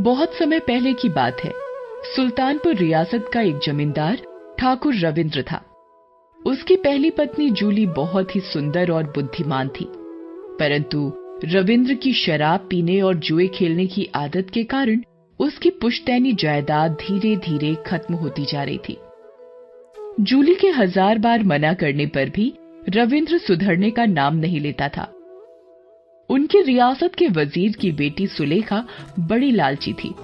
बहुत समय पहले की बात है। सुल्तानपुर रियासत का एक जमींदार ठाकुर रविंद्र था। उसकी पहली पत्नी जूली बहुत ही सुंदर और बुद्धिमान थी। परंतु रविंद्र की शराब पीने और जुए खेलने की आदत के कारण उसकी पुश्तैनी जायदाद धीरे धीरे खत्म होती जा रही थी। जूली के हज़ार बार मना करने पर भी रविंद्र सुधरने का नाम नहीं लेता था। उनकी रियासत के वज़ीर की बेटी सुलेखा बड़ी लालची थी।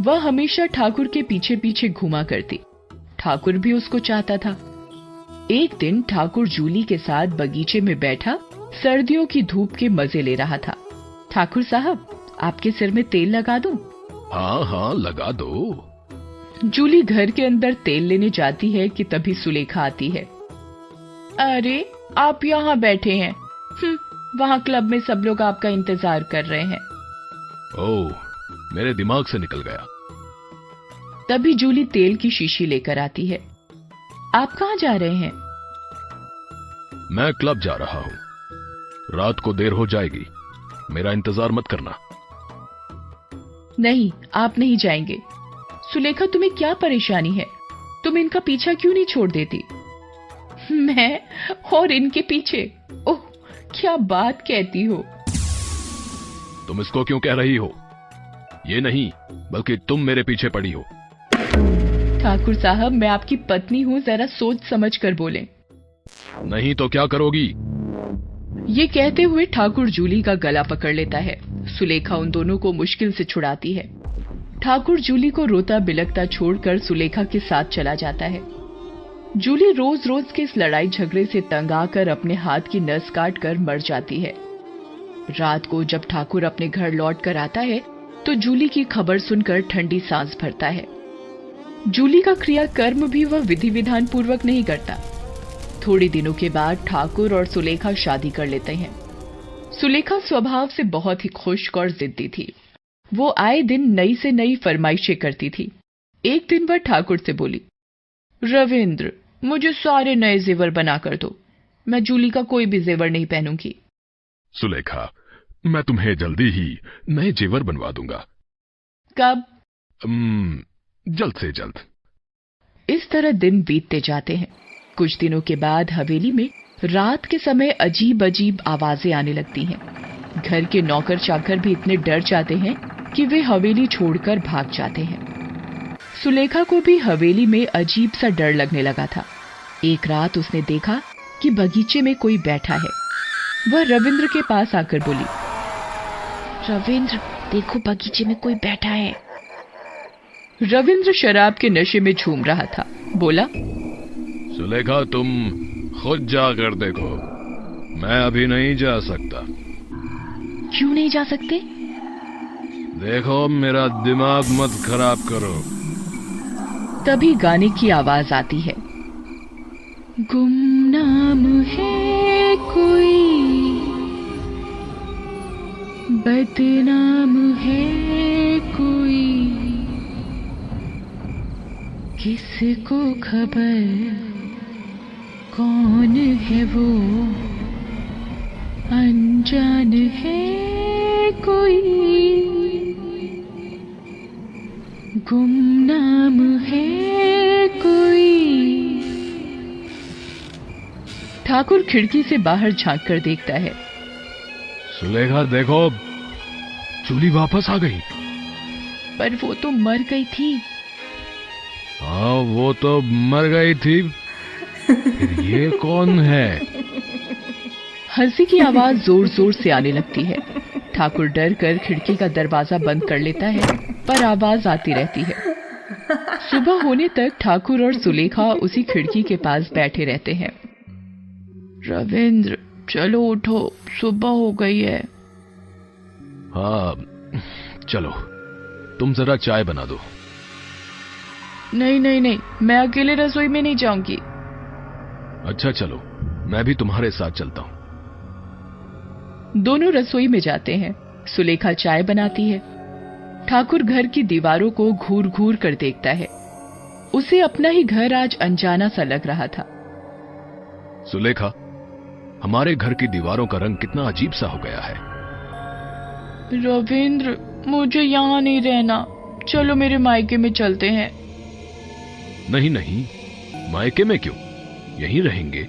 वह हमेशा ठाकुर के पीछे पीछे घुमा करती। ठाकुर भी उसको चाहता था। एक दिन ठाकुर जूली के साथ बगीचे में बैठा सर्दियों की धूप के मज़े ले रहा था। ठाकुर साहब आपके सिर में तेल लगा दूँ? हाँ हाँ लगा दो। जूली घर के अंदर तेल लेने जाती है कि तभी सुलेखा आती है। अरे आप यहाँ बैठे हैं। हम्म, वहाँ क्लब में सब लोग आपका इंतज़ार कर रहे हैं। ओह मेरे दिमाग से निकल गया। तभी जूली तेल की शीशी लेकर आती है। आप कहाँ जा रहे हैं? मैं क्लब जा रहा हूँ। रात को देर हो जाएगी। मेरा इंतज़ार मत करना। नहीं आप नहीं जाएँगे। सुलेखा तुम्हें क्या परेशानी है? तुम इनका पीछा क्यों नहीं छोड़ देती? मैं और इनके पीछे। क्या बात कहती हो? तुम इसको क्यों कह रही हो? ये नहीं बल्कि तुम मेरे पीछे पड़ी हो। ठाकुर साहब मैं आपकी पत्नी हूँ जरा सोच समझ कर बोले। नहीं तो क्या करोगी? ये कहते हुए ठाकुर जूली का गला पकड़ लेता है। सुलेखा उन दोनों को मुश्किल से छुड़ाती है। ठाकुर जूली को रोता बिलकता छोड़कर सुलेखा के साथ चला जाता है। जूली रोज रोज के इस लड़ाई झगड़े से तंग आकर अपने हाथ की नस काट कर मर जाती है। रात को जब ठाकुर अपने घर लौट कर आता है तो जूली की खबर सुनकर ठंडी सांस भरता है। जूली का क्रिया कर्म भी वह विधि विधान पूर्वक नहीं करता। थोड़े दिनों के बाद ठाकुर और सुलेखा शादी कर लेते हैं। सुलेखा स्वभाव से बहुत ही खुश और जिद्दी थी। वो आए दिन नई से नई फरमाइशें करती थी। एक दिन वह ठाकुर से बोली, रविंद्र मुझे सारे नए जेवर बना कर दो। मैं जूली का कोई भी जेवर नहीं पहनूँगी। सुलेखा मैं तुम्हें जल्दी ही नए जेवर बनवा दूँगा। कब? जल्द से जल्द। इस तरह दिन बीतते जाते हैं। कुछ दिनों के बाद हवेली में रात के समय अजीब अजीब आवाज़ें आने लगती हैं। घर के नौकर चाकर भी इतने डर जाते हैं कि वे हवेली छोड़कर भाग जाते हैं। सुलेखा को भी हवेली में अजीब सा डर लगने लगा था। एक रात उसने देखा कि बगीचे में कोई बैठा है। वह रविंद्र के पास आकर बोली रविंद्र देखो बगीचे में कोई बैठा है। रविंद्र शराब के नशे में झूम रहा था। बोला सुलेखा तुम खुद जाकर देखो। मैं अभी नहीं जा सकता। क्यों नहीं जा सकते? देखो मेरा दिमाग मत खराब करो। तभी गाने की आवाज़ आती है। गुमनाम है कोई। बदनाम है कोई। किसको खबर? कौन है वो? अनजान है कोई। गुमनाम ठाकुर खिड़की से बाहर झाँक कर देखता है। सुलेखा देखो चूली वापस आ गई। पर वो तो मर गई थी। हाँ वो तो मर गई थी। फिर ये कौन है? हँसी की आवाज़ ज़ोर ज़ोर से आने लगती है। ठाकुर डर कर खिड़की का दरवाज़ा बंद कर लेता है पर आवाज़ आती रहती है। सुबह होने तक ठाकुर और सुलेखा उसी खिड़की के पास बैठे रहते हैं। रविंद्र चलो उठो सुबह हो गई है। हाँ चलो तुम जरा चाय बना दो। नहीं नहीं नहीं मैं अकेले रसोई में नहीं जाऊँगी। अच्छा चलो मैं भी तुम्हारे साथ चलता हूँ। दोनों रसोई में जाते हैं। सुलेखा चाय बनाती है। ठाकुर घर की दीवारों को घूर घूर कर देखता है। उसे अपना ही घर आज अनजाना सा लग रहा था। सुलेखा हमारे घर की दीवारों का रंग कितना अजीब सा हो गया है। रविंद्र मुझे यहाँ नहीं रहना। चलो मेरे मायके में चलते हैं। नहीं नहीं। मायके में क्यों? यहीं रहेंगे।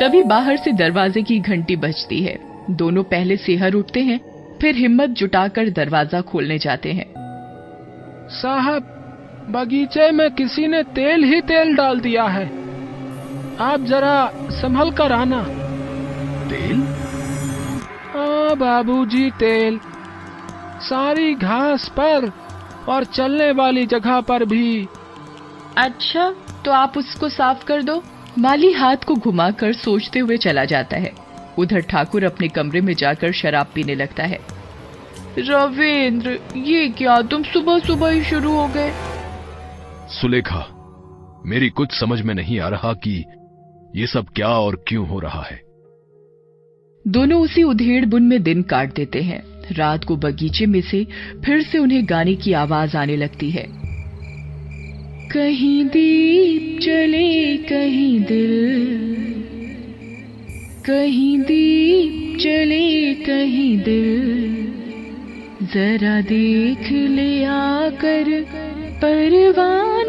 तभी बाहर से दरवाजे की घंटी बजती है। दोनों पहले सेहर उठते हैं फिर हिम्मत जुटाकर दरवाज़ा खोलने जाते हैं। साहब बगीचे में किसी ने तेल ही तेल डाल दिया है। आप जरा संभल कर आना। तेल? हाँ बाबूजी तेल। सारी घास पर और चलने वाली जगह पर भी। अच्छा तो आप उसको साफ़ कर दो। माली हाथ को घुमाकर सोचते हुए चला जाता है। उधर ठाकुर अपने कमरे में जाकर शराब पीने लगता है। रविंद्र ये क्या? तुम सुबह सुबह ही शुरू हो गए। सुलेखा मेरी कुछ समझ में नहीं आ रहा कि ये सब क्या और क्यों हो रहा है? दोनों उसी उधेड़ बुन में दिन काट देते हैं। रात को बगीचे में से फिर से उन्हें गाने की आवाज़ आने लगती है। कहीं दीप जले कहीं दिल। कहीं दीप जले कहीं दिल। जरा देख ले आकर परवाने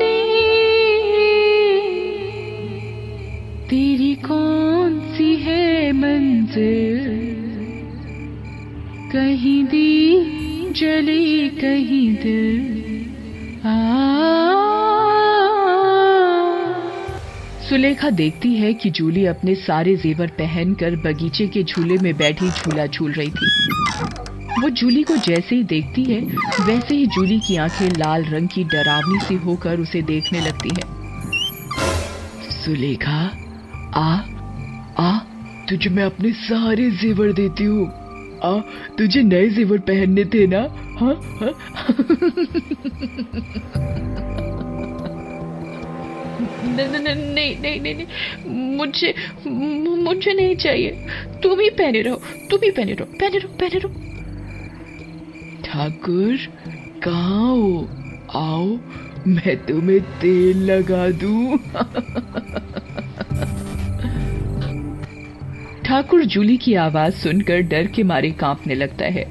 कौन सी है मंजिल? कहीं दी जले, कहीं दिल। सुलेखा देखती है कि जूली अपने सारे जेवर पहनकर बगीचे के झूले में बैठी झूला झूल रही थी। वो जूली को जैसे ही देखती है, वैसे ही जूली की आँखें लाल रंग की डरावनी सी होकर उसे देखने लगती है। सुलेखा आ आ, तुझे मैं अपने सारे जेवर देती हूँ। आ, तुझे नए जेवर पहनने थे ना? हाँ नहीं नहीं नहीं नहीं नहीं नहीं। मुझे मुझे नहीं चाहिए। तुम ही पहने रहो, तुम ही पहने रहो पहने रहो पहने रहो। ठाकुर, कहाँ हो? आओ, मैं तुम्हें तेल लगा दूँ। ठाकुर जूली की आवाज़ सुनकर डर के मारे कांपने लगता है।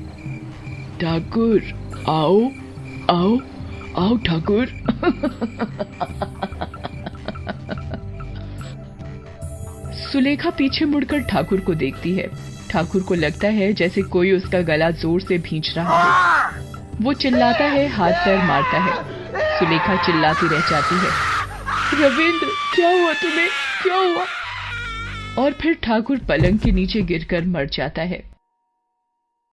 ठाकुर, आओ आओ आओ ठाकुर। सुलेखा पीछे मुड़कर ठाकुर को देखती है। ठाकुर को लगता है जैसे कोई उसका गला ज़ोर से भींच रहा है। वो चिल्लाता है, हाथ पैर मारता है। सुलेखा चिल्लाती रह जाती है। रविंद्र, क्या हुआ तुम्हें? क्या हुआ? और फिर ठाकुर पलंग के नीचे गिरकर मर जाता है।